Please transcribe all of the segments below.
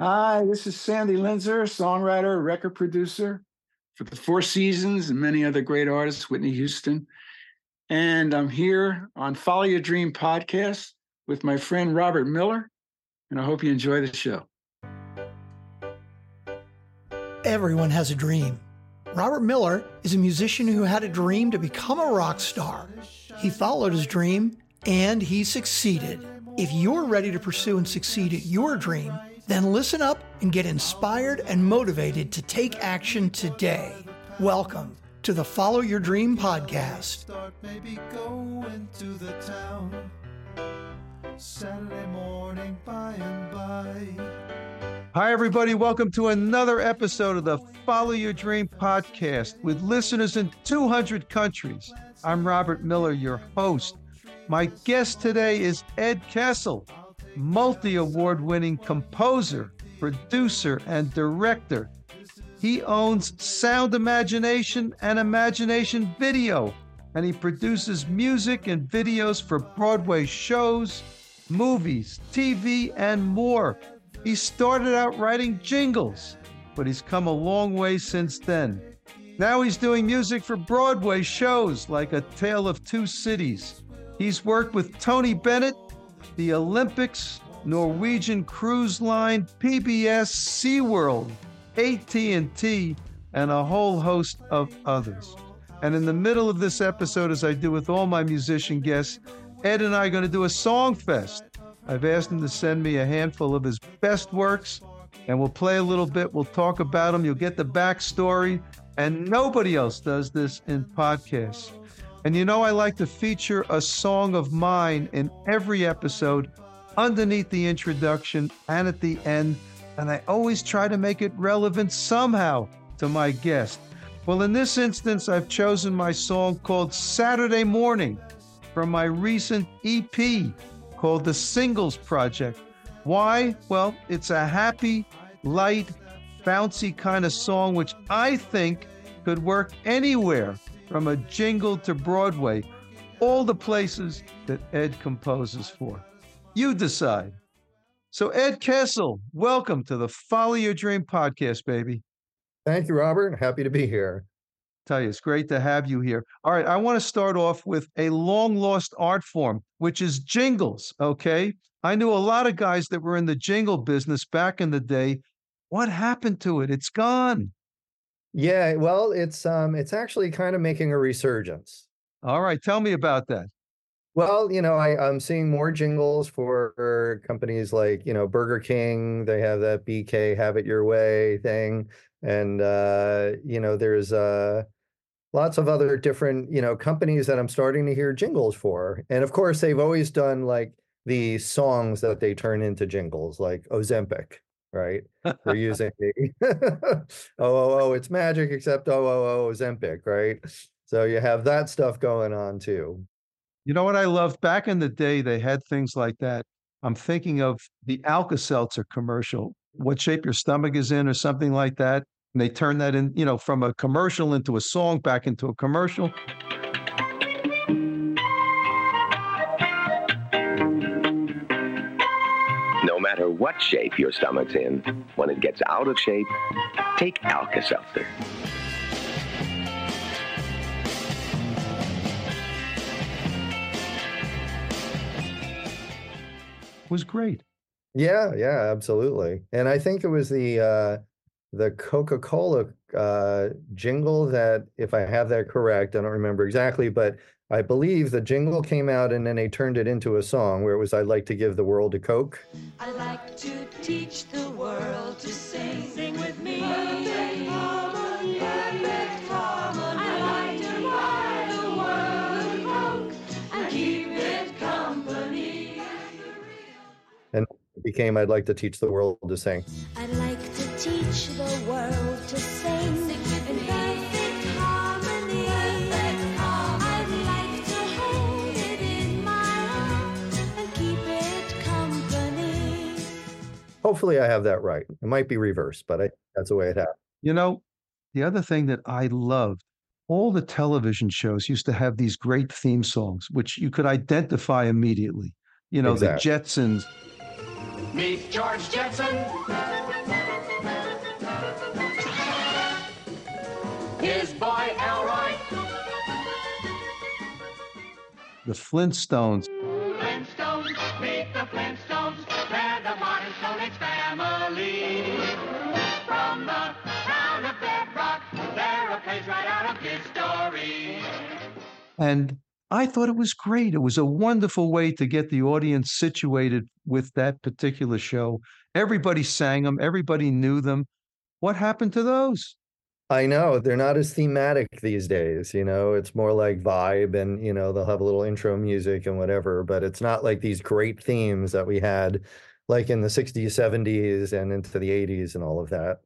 Hi, this is Sandy Linzer, songwriter, record producer for the Four Seasons and many other great artists, Whitney Houston. And I'm here on Follow Your Dream podcast with my friend Robert Miller. And I hope you enjoy the show. Everyone has a dream. Robert Miller is a musician who had a dream to become a rock star. He followed his dream and he succeeded. If you're ready to pursue and succeed at your dream, then listen up and get inspired and motivated to take action today. Welcome to the Follow Your Dream podcast. Saturday morning by and by. Hi, everybody. Welcome to another episode of the Follow Your Dream podcast with listeners in 200 countries. I'm Robert Miller, your host. My guest today is Ed Kessel, multi award winning composer, producer, and director. He owns Sound Imagination and Imagination Video, and he produces music and videos for Broadway shows, movies, TV, and more. He started out writing jingles, but he's come a long way since then. Now he's doing music for Broadway shows like A Tale of Two Cities. He's worked with Tony Bennett, the Olympics, Norwegian Cruise Line, PBS, SeaWorld, AT&T, and a whole host of others. And in the middle of this episode, as I do with all my musician guests, Ed and I are going to do a song fest I've asked him to send me a handful of his best works, and we'll play a little bit. We'll talk about them. You'll get the backstory, and nobody else does this in podcasts. And you know, I like to feature a song of mine in every episode underneath the introduction and at the end. And I always try to make it relevant somehow to my guest. Well, in this instance, I've chosen my song called Saturday Morning from my recent EP, called the Singles Project. Why? Well, it's a happy, light, bouncy kind of song, which I think could work anywhere from a jingle to Broadway, all the places that Ed composes for. You decide. So, Ed Kessel, welcome to the Follow Your Dream podcast, baby. Thank you, Robert. Happy to be here. Tell you, it's great to have you here. All right, I want to start off with a long lost art form, which is jingles. Okay. I knew a lot of guys that were in the jingle business back in the day. What happened to it? It's gone. Yeah, well, it's um it's actually kind of making a resurgence. All right, tell me about that. Well, you know, I, I'm seeing more jingles for companies like, you know, Burger King. They have that BK Have It Your Way thing. And uh, you know, there's uh lots of other different you know companies that i'm starting to hear jingles for and of course they've always done like the songs that they turn into jingles like ozempic right? We're using the oh oh oh it's magic except oh oh oh ozempic right? So you have that stuff going on too. You know what i loved? Back in the day they had things like that. I'm thinking of the alka-seltzer commercial what shape your stomach is in or something like that. And they turn that in, you know, from a commercial into a song, back into a commercial. Matter what shape your stomach's in, when it gets out of shape, take Alka Seltzer. was great. Yeah, yeah, absolutely. And I think it was the uh the Coca-Cola uh, jingle that, if I have that correct, I don't remember exactly, but I believe the jingle came out and then they turned it into a song where it was "I'd like to give the world a Coke." I like to teach the world to sing. Sing with me. Perfect harmony. Perfect harmony. I like to buy the world a Coke and keep it company. And it became "I'd like to teach the world to sing." I'd like to teach the world Hopefully, I have that right. It might be reversed, but I, that's the way it happened. You know, the other thing that I loved, all the television shows used to have these great theme songs, which you could identify immediately. You know, exactly. the Jetsons. Meet George Jetson. His boy Elroy. The Flintstones. And I thought it was great. It was a wonderful way to get the audience situated with that particular show. Everybody sang them, everybody knew them. What happened to those? I know they're not as thematic these days, you know, it's more like vibe and, you know, they'll have a little intro music and whatever, but it's not like these great themes that we had like in the 60s, 70s and into the 80s and all of that.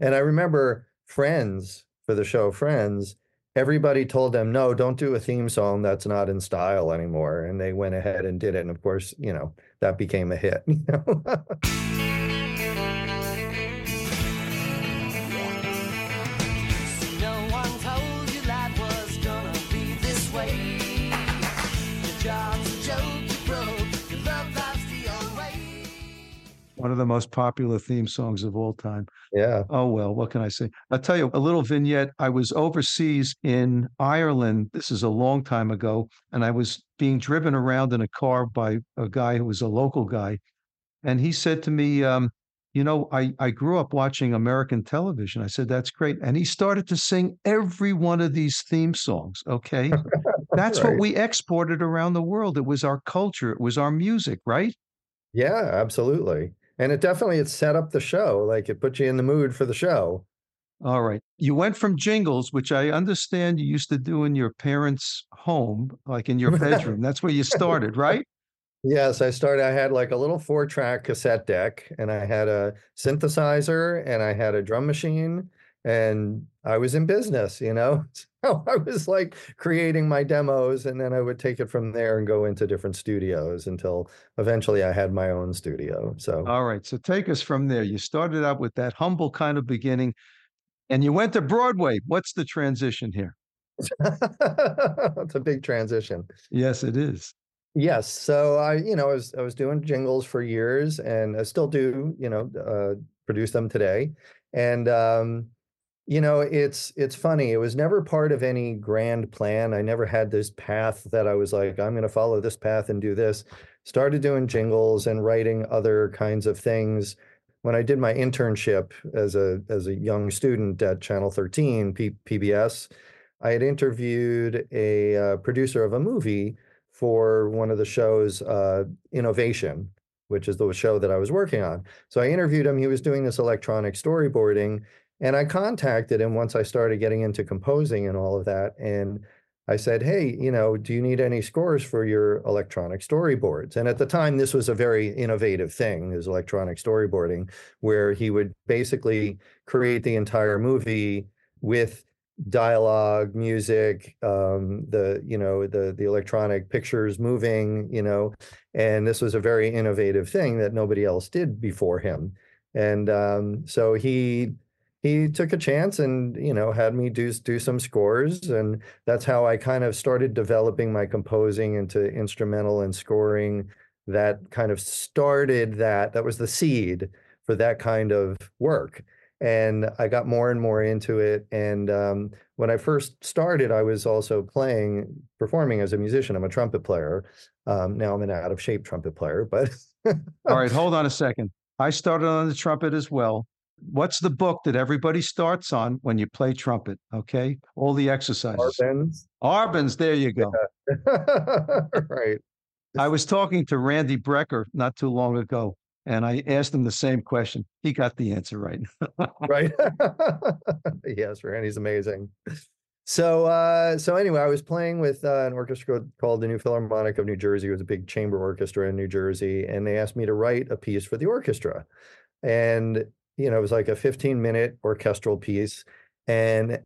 And I remember Friends for the show Friends, everybody told them, no, don't do a theme song that's not in style anymore. And they went ahead and did it. And of course, you know, that became a hit. You know? One of the most popular theme songs of all time. yeah. Oh, well, what can I say? I'll tell you a little vignette. I was overseas in Ireland. This is a long time ago. And I was being driven around in a car by a guy who was a local guy. And he said to me, um, You know, I, I grew up watching American television. I said, That's great. And he started to sing every one of these theme songs. Okay. That's what we exported around the world. It was our culture, it was our music, right? Yeah, absolutely. And it definitely it set up the show. Like it put you in the mood for the show. All right. You went from jingles, which I understand you used to do in your parents' home, like in your bedroom. That's where you started, right? Yes, I started. I had like a little four track cassette deck, and I had a synthesizer, and I had a drum machine, and I was in business, you know? So I was like creating my demos, and then I would take it from there and go into different studios until eventually I had my own studio. So All right. So take us from there. You started out with that humble kind of beginning and you went to Broadway. What's the transition here? it's a big transition. Yes, it is. Yes. So I, you know, I was I was doing jingles for years and I still do, you know, uh, produce them today. And um, you know, it's it's funny. It was never part of any grand plan. I never had this path that I was like, I'm going to follow this path and do this. Started doing jingles and writing other kinds of things. When I did my internship as a as a young student at Channel 13 P- PBS, I had interviewed a uh, producer of a movie for one of the shows, uh, Innovation, which is the show that I was working on. So I interviewed him. He was doing this electronic storyboarding, and I contacted him once I started getting into composing and all of that. And I said, Hey, you know, do you need any scores for your electronic storyboards? And at the time, this was a very innovative thing, is electronic storyboarding, where he would basically create the entire movie with dialogue music um the you know the the electronic pictures moving you know and this was a very innovative thing that nobody else did before him and um so he he took a chance and you know had me do do some scores and that's how I kind of started developing my composing into instrumental and scoring that kind of started that that was the seed for that kind of work and I got more and more into it. And um, when I first started, I was also playing, performing as a musician. I'm a trumpet player. Um, now I'm an out of shape trumpet player, but All right, hold on a second. I started on the trumpet as well. What's the book that everybody starts on when you play trumpet? Okay. All the exercises. Arbenz. Arbans, there you go. right. I was talking to Randy Brecker not too long ago, and I asked him the same question. He got the answer right. right yes randy's amazing so uh so anyway i was playing with uh, an orchestra called the new philharmonic of new jersey it was a big chamber orchestra in new jersey and they asked me to write a piece for the orchestra and you know it was like a 15 minute orchestral piece and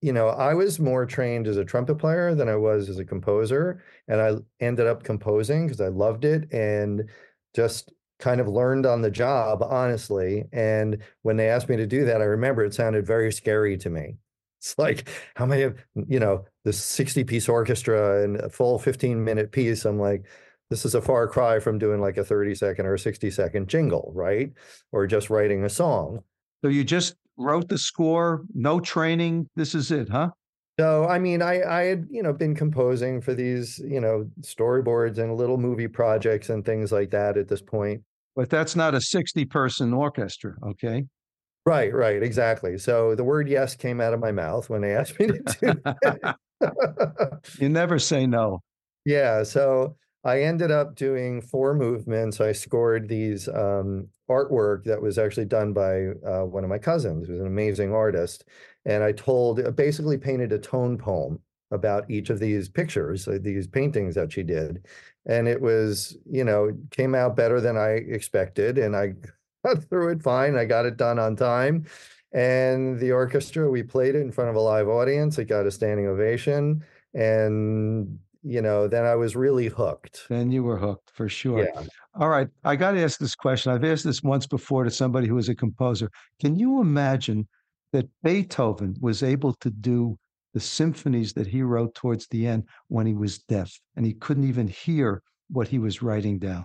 you know i was more trained as a trumpet player than i was as a composer and i ended up composing because i loved it and just kind of learned on the job, honestly. And when they asked me to do that, I remember it sounded very scary to me. It's like, how many, you know, this 60 piece orchestra and a full 15 minute piece? I'm like, this is a far cry from doing like a 30 second or 60 second jingle, right? Or just writing a song. so you just wrote the score, no training. This is it, huh? So I mean, I I had you know been composing for these you know storyboards and little movie projects and things like that at this point. But that's not a 60 person orchestra, okay? Right, right, exactly. So the word yes came out of my mouth when they asked me to do that. You never say no. Yeah, so I ended up doing four movements. I scored these um, artwork that was actually done by uh, one of my cousins, who's an amazing artist. And I told, uh, basically painted a tone poem about each of these pictures, uh, these paintings that she did. And it was, you know, came out better than I expected. And I got through it fine. I got it done on time. And the orchestra, we played it in front of a live audience. It got a standing ovation. And, you know, then I was really hooked. Then you were hooked for sure. Yeah. All right. I got to ask this question. I've asked this once before to somebody who is a composer. Can you imagine that Beethoven was able to do the symphonies that he wrote towards the end when he was deaf and he couldn't even hear what he was writing down?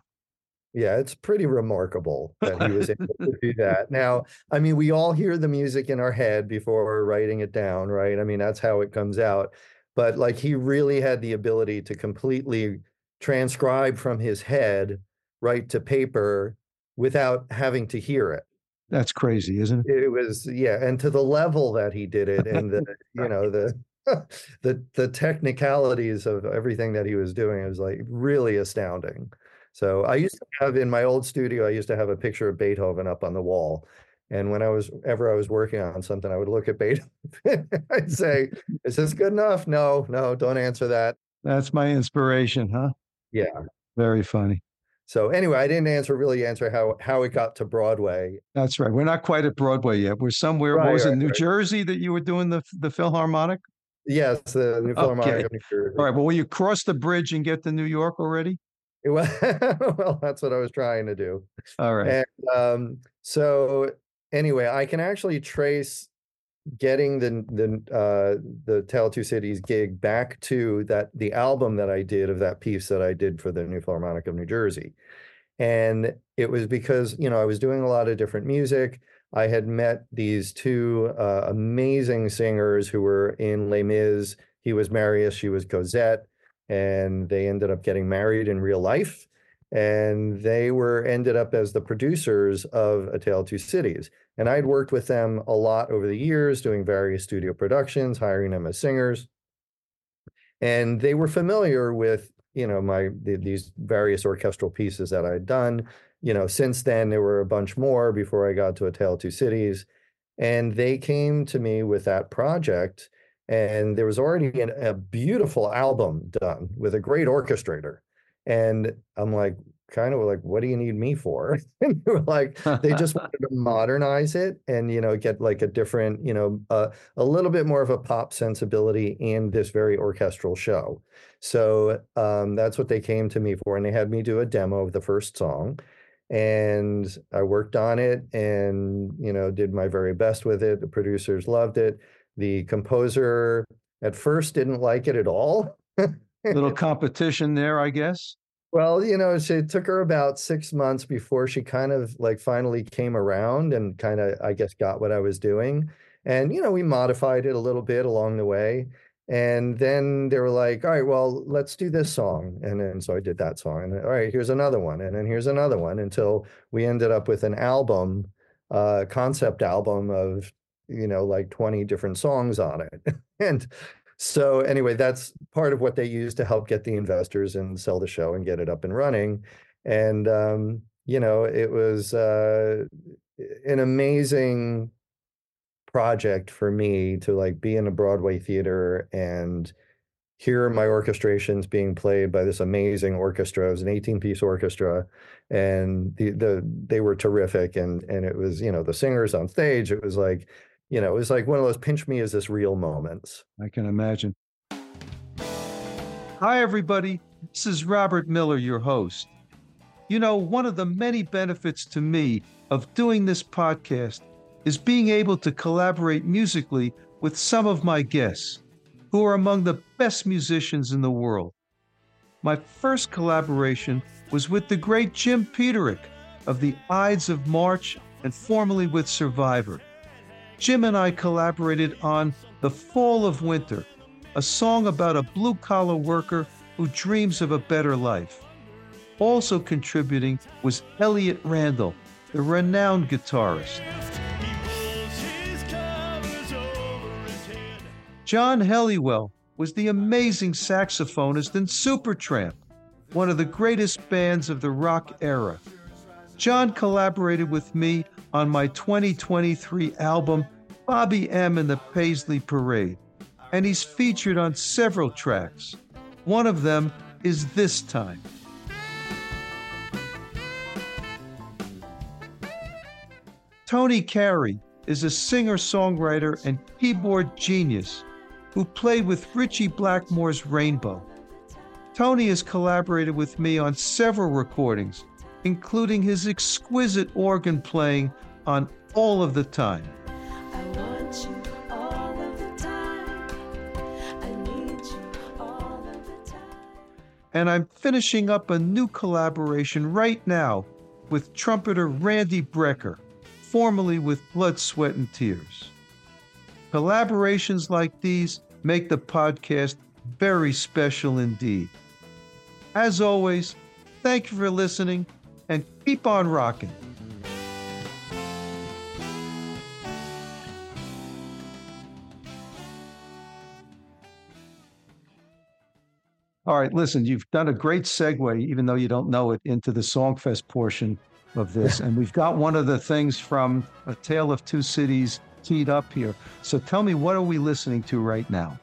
Yeah, it's pretty remarkable that he was able to do that. Now, I mean, we all hear the music in our head before we're writing it down, right? I mean, that's how it comes out. But like he really had the ability to completely transcribe from his head right to paper without having to hear it. That's crazy, isn't it? It was, yeah, and to the level that he did it and the, you know, the the the technicalities of everything that he was doing it was like really astounding. So I used to have in my old studio, I used to have a picture of Beethoven up on the wall. And when I was ever I was working on something, I would look at Beethoven. I'd say, "Is this good enough?" No, no, don't answer that. That's my inspiration, huh? Yeah. Very funny. So anyway, I didn't answer really answer how how it got to Broadway. That's right. We're not quite at Broadway yet. We're somewhere. Right, was it, New right. Jersey, that you were doing the the Philharmonic? Yes, the New Philharmonic New Jersey. All right. Well, will you cross the bridge and get to New York already? Well, that's what I was trying to do. All right. And um, so anyway, I can actually trace getting the the uh, the Tale Two Cities gig back to that the album that I did of that piece that I did for the New Philharmonic of New Jersey, and it was because you know I was doing a lot of different music. I had met these two uh, amazing singers who were in Les Mis. He was Marius, she was Cosette, and they ended up getting married in real life and they were ended up as the producers of A Tale of Two Cities. And I'd worked with them a lot over the years, doing various studio productions, hiring them as singers. And they were familiar with, you know, my the, these various orchestral pieces that I'd done. You know, since then there were a bunch more before I got to A Tale of Two Cities. And they came to me with that project. And there was already an, a beautiful album done with a great orchestrator. And I'm like, kind of like, what do you need me for? and they were like, they just wanted to modernize it and, you know, get like a different, you know, uh, a little bit more of a pop sensibility in this very orchestral show. So um, that's what they came to me for. And they had me do a demo of the first song. And I worked on it and, you know, did my very best with it. The producers loved it. The composer at first didn't like it at all. Little competition there, I guess. Well, you know, she- it took her about six months before she kind of like finally came around and kind of, I guess, got what I was doing. And, you know, we modified it a little bit along the way. And then they were like, all right, well, let's do this song. And then so I did that song. And all right, here's another one. And then here's another one until we ended up with an album, uh, concept album of, you know, like 20 different songs on it. and so anyway, that's part of what they use to help get the investors and sell the show and get it up and running. And um, you know, it was uh, an amazing project for me to like be in a Broadway theater and hear my orchestrations being played by this amazing orchestra. It was an 18-piece orchestra, and the the they were terrific. And and it was, you know, the singers on stage. It was like, you know, it was like one of those pinch me is this real moments. I can imagine. Hi, everybody. This is Robert Miller, your host. You know, one of the many benefits to me of doing this podcast is being able to collaborate musically with some of my guests who are among the best musicians in the world. My first collaboration was with the great Jim Peterick of the Ides of March and formerly with Survivor. Jim and I collaborated on The Fall of Winter, a song about a blue collar worker who dreams of a better life. Also contributing was Elliot Randall, the renowned guitarist. John Helliwell was the amazing saxophonist in Supertramp, one of the greatest bands of the rock era. John collaborated with me on my 2023 album, Bobby M. and the Paisley Parade, and he's featured on several tracks. One of them is This Time. Tony Carey is a singer songwriter and keyboard genius who played with Ritchie Blackmore's Rainbow. Tony has collaborated with me on several recordings, including his exquisite organ playing on All of the Time. I want you all of the time. I need you all of the time. And I'm finishing up a new collaboration right now with trumpeter Randy Brecker, formerly with Blood, Sweat, and Tears. Collaborations like these make the podcast very special indeed. As always, thank you for listening and keep on rocking. All right, listen, you've done a great segue, even though you don't know it, into the Songfest portion of this. and we've got one of the things from A Tale of Two Cities teed up here. So tell me, what are we listening to right now?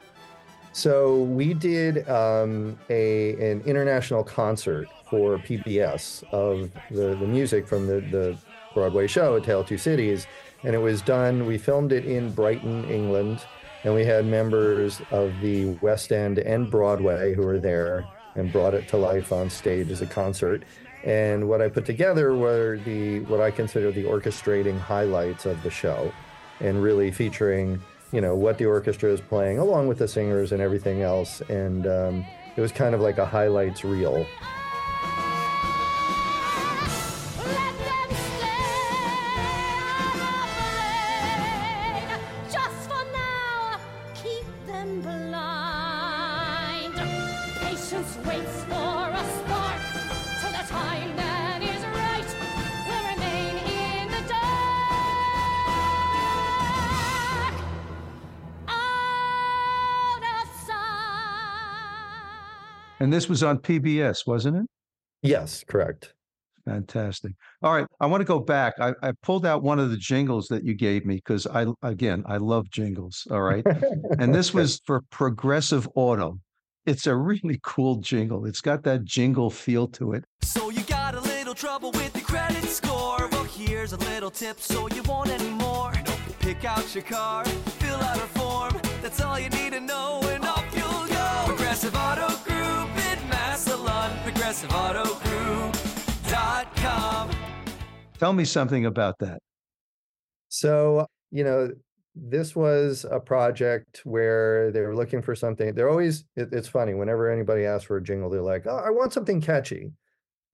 So we did um, a an international concert for PBS of the, the music from the, the Broadway show, A Tale of Two Cities. And it was done, we filmed it in Brighton, England. And we had members of the West End and Broadway who were there and brought it to life on stage as a concert. And what I put together were the what I consider the orchestrating highlights of the show and really featuring you know what the orchestra is playing along with the singers and everything else and um, it was kind of like a highlights reel And this was on PBS, wasn't it? yes correct Fantastic. All right, I want to go back. I, I pulled out one of the jingles that you gave me because I, again, I love jingles. All right. and this was for Progressive Auto. It's a really cool jingle. It's got that jingle feel to it. So you got a little trouble with your credit score. Well, here's a little tip so you won't anymore. Pick out your car, fill out a form. That's all you need to know, and off you'll go. Progressive Auto Group in Massillon. ProgressiveAutoGroup.com. Tell me something about that. so you know this was a project where they were looking for something they're always it, it's funny whenever anybody asks for a jingle they're like oh i want something catchy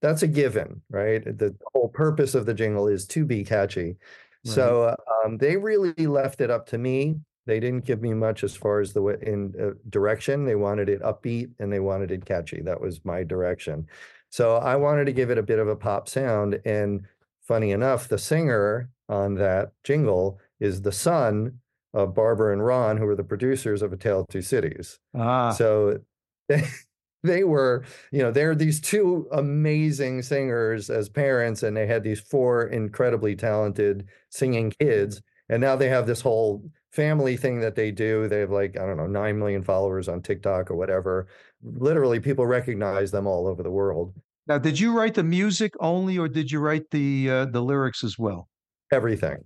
that's a given right the whole purpose of the jingle is to be catchy so uh, um, they really left it up to me they didn't give me much as far as the way in uh, direction. They wanted it upbeat and they wanted it catchy. That was my direction. So i wanted to give it a bit of a pop sound and funny enough the singer on that jingle is the son of barbara and ron who were the producers of a tale of two cities. Ah, so they, they were, you know, they're these two amazing singers as parents, and they had these four incredibly talented singing kids. And now they have this whole family thing that they do. They have like, I don't know, 9 million followers on TikTok or whatever. Literally, people recognize them all over the world. now, did you write the music only, or did you write the uh, the lyrics as well? Everything.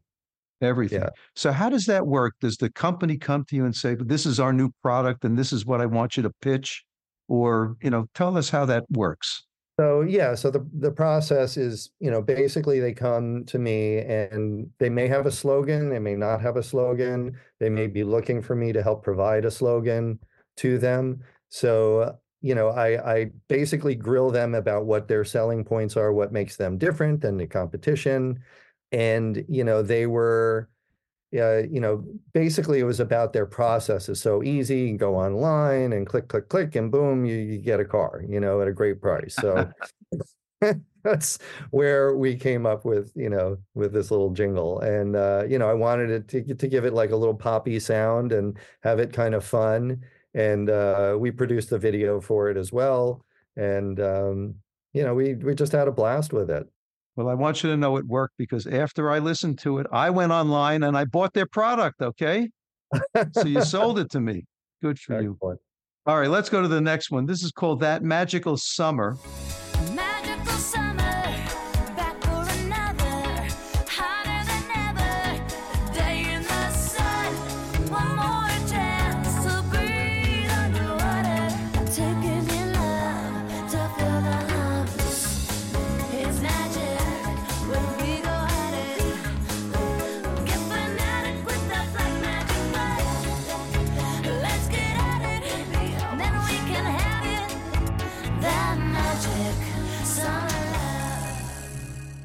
Everything. Yeah. So how does that work? Does the company come to you and say, "This is our new product, and this is what I want you to pitch," or you know, tell us how that works? So yeah, so the the process is, you know, basically they come to me and they may have a slogan, they may not have a slogan, they may be looking for me to help provide a slogan to them. So, you know, I I basically grill them about what their selling points are, what makes them different than the competition. And, you know, they were uh, you know, basically it was about their process is so easy. You go online and click, click, click, and boom, you, you get a car, you know, at a great price. So that's where we came up with, you know, with this little jingle. And uh, you know, I wanted it to to give it like a little poppy sound and have it kind of fun. And uh, we produced the video for it as well. And um, you know, we we just had a blast with it. Well, I want you to know it worked because after I listened to it, I went online and I bought their product. Okay. so you sold it to me. Good for you. All right, let's go to the next one. This is called That Magical Summer.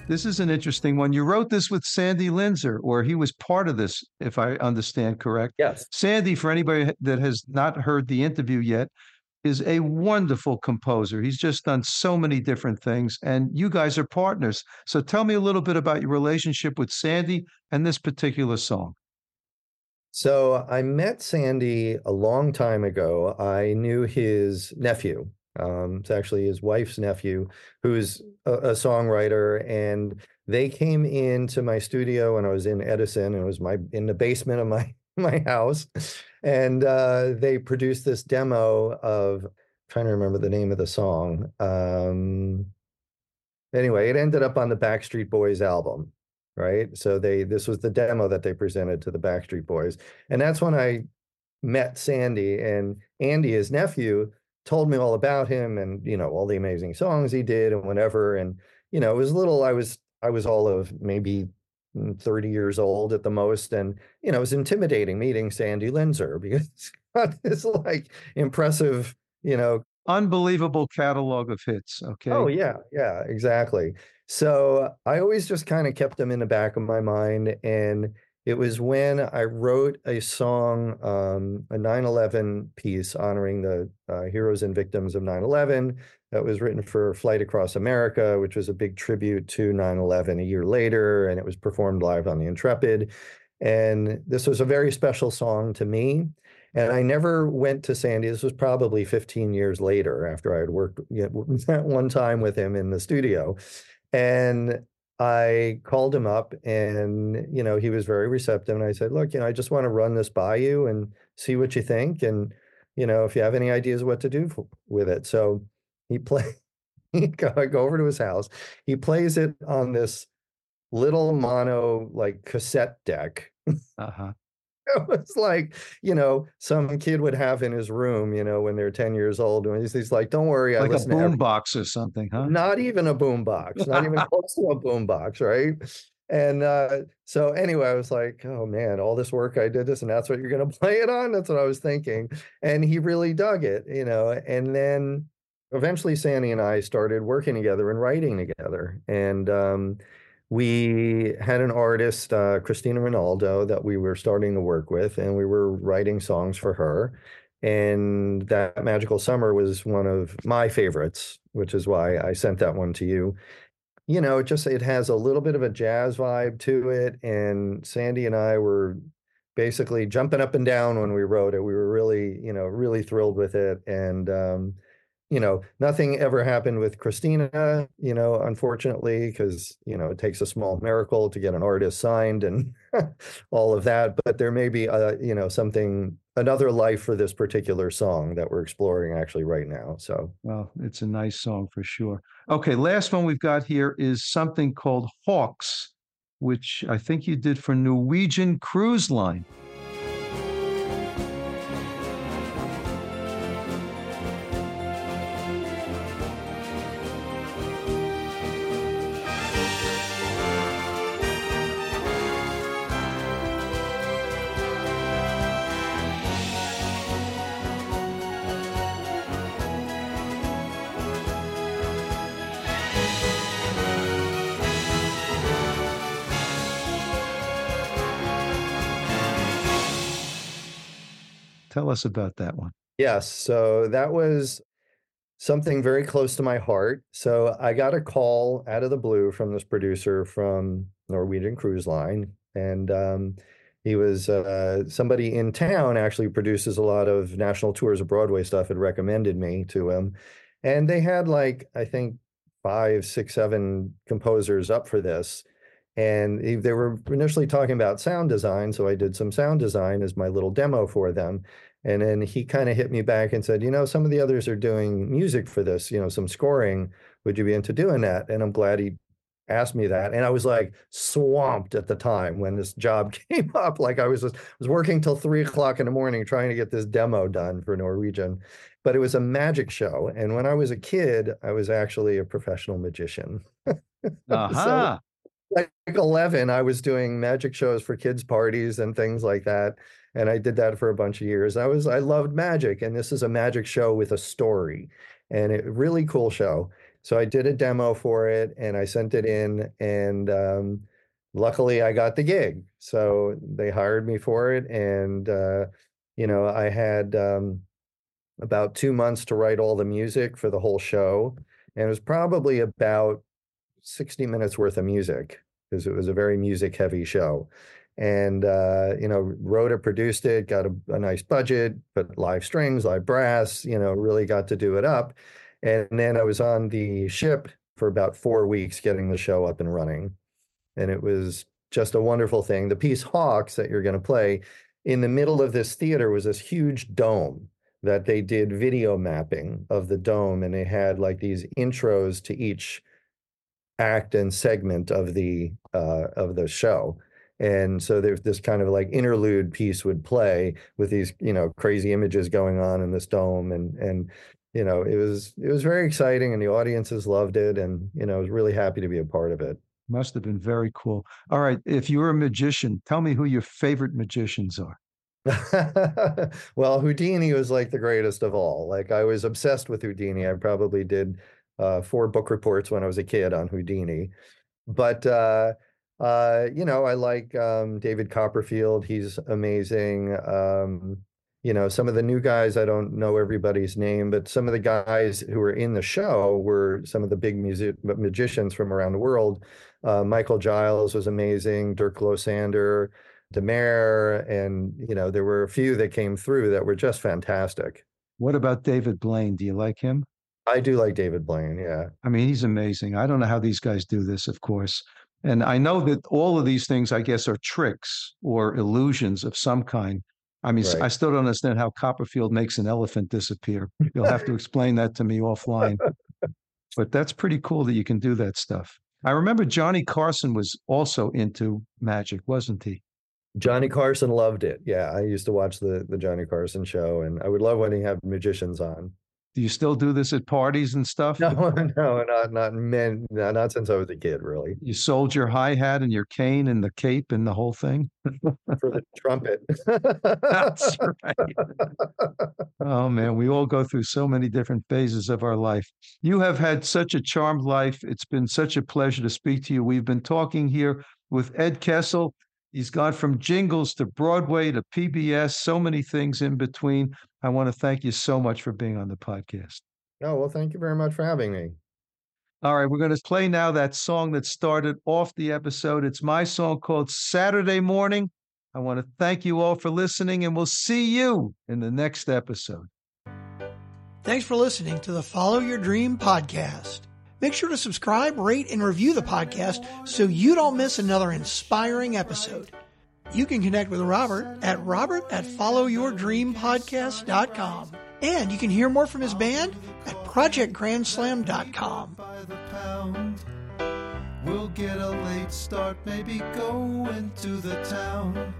This is an interesting one. You wrote this with Sandy Linzer, or he was part of this, if I understand correct. Yes. Sandy, for anybody that has not heard the interview yet, is a wonderful composer. He's just done so many different things, and you guys are partners. So tell me a little bit about your relationship with Sandy and this particular song. So I met Sandy a long time ago. I knew his nephew. Um, it's actually his wife's nephew, who's a, a songwriter, and they came into my studio when I was in Edison. And it was my in the basement of my my house, and uh, they produced this demo of. trying to remember the name of the song. Um, anyway, it ended up on the Backstreet Boys album, right? So they this was the demo that they presented to the Backstreet Boys, and that's when I met Sandy and Andy, his nephew, told me all about him and you know all the amazing songs he did and whatever. And you know, it was little. I was I was all of maybe mm, 30 years old at the most, and you know, it was intimidating meeting Sandy Linzer because it's like impressive, you know, Unbelievable catalog of hits. Okay. Oh yeah, yeah, exactly. So I always just kind of kept them in the back of my mind, and it was when I wrote a song, um, a 9/11 piece honoring the uh, heroes and victims of 9/11 that was written for Flight Across America, which was a big tribute to 9/11 a year later, and it was performed live on the Intrepid. And this was a very special song to me. And I never went to Sandy. This was probably 15 years later after I had worked you know, that one time with him in the studio. And I called him up and, you know, he was very receptive. And I said, look, you know, I just want to run this by you and see what you think. And, you know, if you have any ideas what to do f- with it. So he play, he go over to his house. He plays it on this little mono like cassette deck Uh-huh. it was like you know some kid would have in his room you know when they're 10 years old and he's, he's like don't worry I Like a listen to every-" boom box or something, huh? not even a boom box not even close to a boom box right and uh so anyway i was like oh man all this work i did this and that's what you're going to play it on that's what i was thinking and he really dug it you know and then eventually sandy and i started working together and writing together and um we had an artist, uh, Christina Ronaldo, that we were starting to work with, and we were writing songs for her. And that Magical Summer was one of my favorites, which is why I sent that one to you. You know, it just it has a little bit of a jazz vibe to it, and Sandy and I were basically jumping up and down when we wrote it. We were really, you know, really thrilled with it, and um, you know, nothing ever happened with Christina, you know, unfortunately, because, you know, it takes a small miracle to get an artist signed and all of that. But there may be, uh, you know, something, another life for this particular song that we're exploring actually right now. So, Well, it's a nice song for sure. Okay, last one we've got here is something called Hawks, which I think you did for Norwegian Cruise Line. Tell us about that one. Yes. So that was something very close to my heart. So I got a call out of the blue from this producer from Norwegian Cruise Line. And um, he was uh, somebody in town actually produces a lot of national tours of Broadway stuff, had recommended me to him. And they had like, I think, five, six, seven composers up for this. And they were initially talking about sound design. So I did some sound design as my little demo for them. And then he kind of hit me back and said, you know, some of the others are doing music for this, you know, some scoring. Would you be into doing that? And I'm glad he asked me that. And I was like swamped at the time when this job came up. Like I was just I was working till three o'clock in the morning trying to get this demo done for Norwegian. But it was a magic show. And when I was a kid, I was actually a professional magician. Aha. Uh-huh. like 11 i was doing magic shows for kids parties and things like that and i did that for a bunch of years. I was i loved magic and this is a magic show with a story and it really cool show. So i did a demo for it and i sent it in and um, luckily i got the gig. So they hired me for it and uh, you know i had um, about two months to write all the music for the whole show and it was probably about 60 minutes worth of music because it was a very music heavy show and uh, you know it produced it got a, a nice budget put live strings live brass you know really got to do it up. And then i was on the ship for about four weeks getting the show up and running. And it was just a wonderful thing. The piece hawks that you're going to play in the middle of this theater was this huge dome that they did video mapping of the dome and they had like these intros to each act and segment of the uh, of the show. And so there's this kind of like interlude piece would play with these, you know, crazy images going on in this dome. And and you know, it was it was very exciting and the audiences loved it. And, you know, I was really happy to be a part of it. Must have been very cool. All right. If you're a magician, tell me who your favorite magicians are. well, Houdini was like the greatest of all. Like I was obsessed with Houdini. I probably did uh, four book reports when I was a kid on Houdini. But uh, uh, you know, I like um, David Copperfield. He's amazing. Um, you know, some of the new guys, I don't know everybody's name, but some of the guys who were in the show were some of the big music magicians from around the world. Uh, Michael Giles was amazing. Dirk Losander, Demare, and you know, there were a few that came through that were just fantastic. What about David Blaine? Do you like him? I do like David Blaine. Yeah. I mean, he's amazing. I don't know how these guys do this, of course. And I know that all of these things, I guess, are tricks or illusions of some kind. I mean, s- I Right. still don't understand how Copperfield makes an elephant disappear. You'll have to explain that to me offline. But that's pretty cool that you can do that stuff. I remember Johnny Carson was also into magic, wasn't he? Johnny Carson loved it. Yeah, I used to watch the the Johnny Carson show, and I would love when he had magicians on. Do you still do this at parties and stuff? No, no, not not men, no, not since I was a kid, really. You sold your hi hat and your cane and the cape and the whole thing? For the trumpet. That's right. Oh man, we all go through so many different phases of our life. You have had such a charmed life. It's been such a pleasure to speak to you. We've been talking here with Ed Kessel. He's gone from jingles to Broadway to PBS, so many things in between. I want to thank you so much for being on the podcast. Oh, well, thank you very much for having me. All right, we're going to play now that song that started off the episode. It's my song called Saturday Morning. I want to thank you all for listening, and we'll see you in the next episode. Thanks for listening to the Follow Your Dream podcast. Make sure to subscribe, rate, and review the podcast so you don't miss another inspiring episode. You can connect with Robert at robert at followyourdreampodcast.com. And you can hear more from his band at projectgrandslam.com. We'll get a late start, maybe go into the town.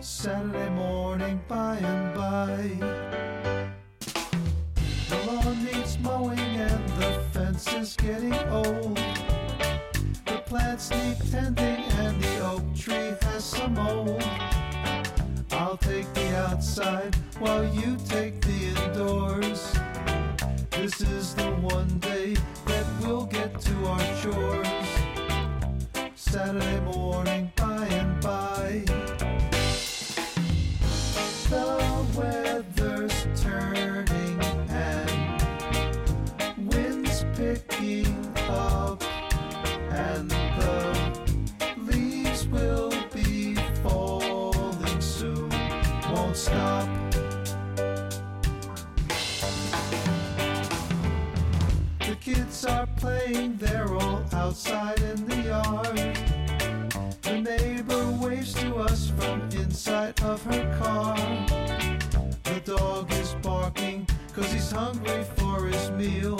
Saturday morning by and by. The lawn needs mowing is getting old. The plants need tending and the oak tree has some mold. I'll take the outside while you take the indoors. This is the one day that we'll get to our chores. Saturday morning they're all outside in the yard. The neighbor waves to us from inside of her car. The dog is barking cause he's hungry for his meal.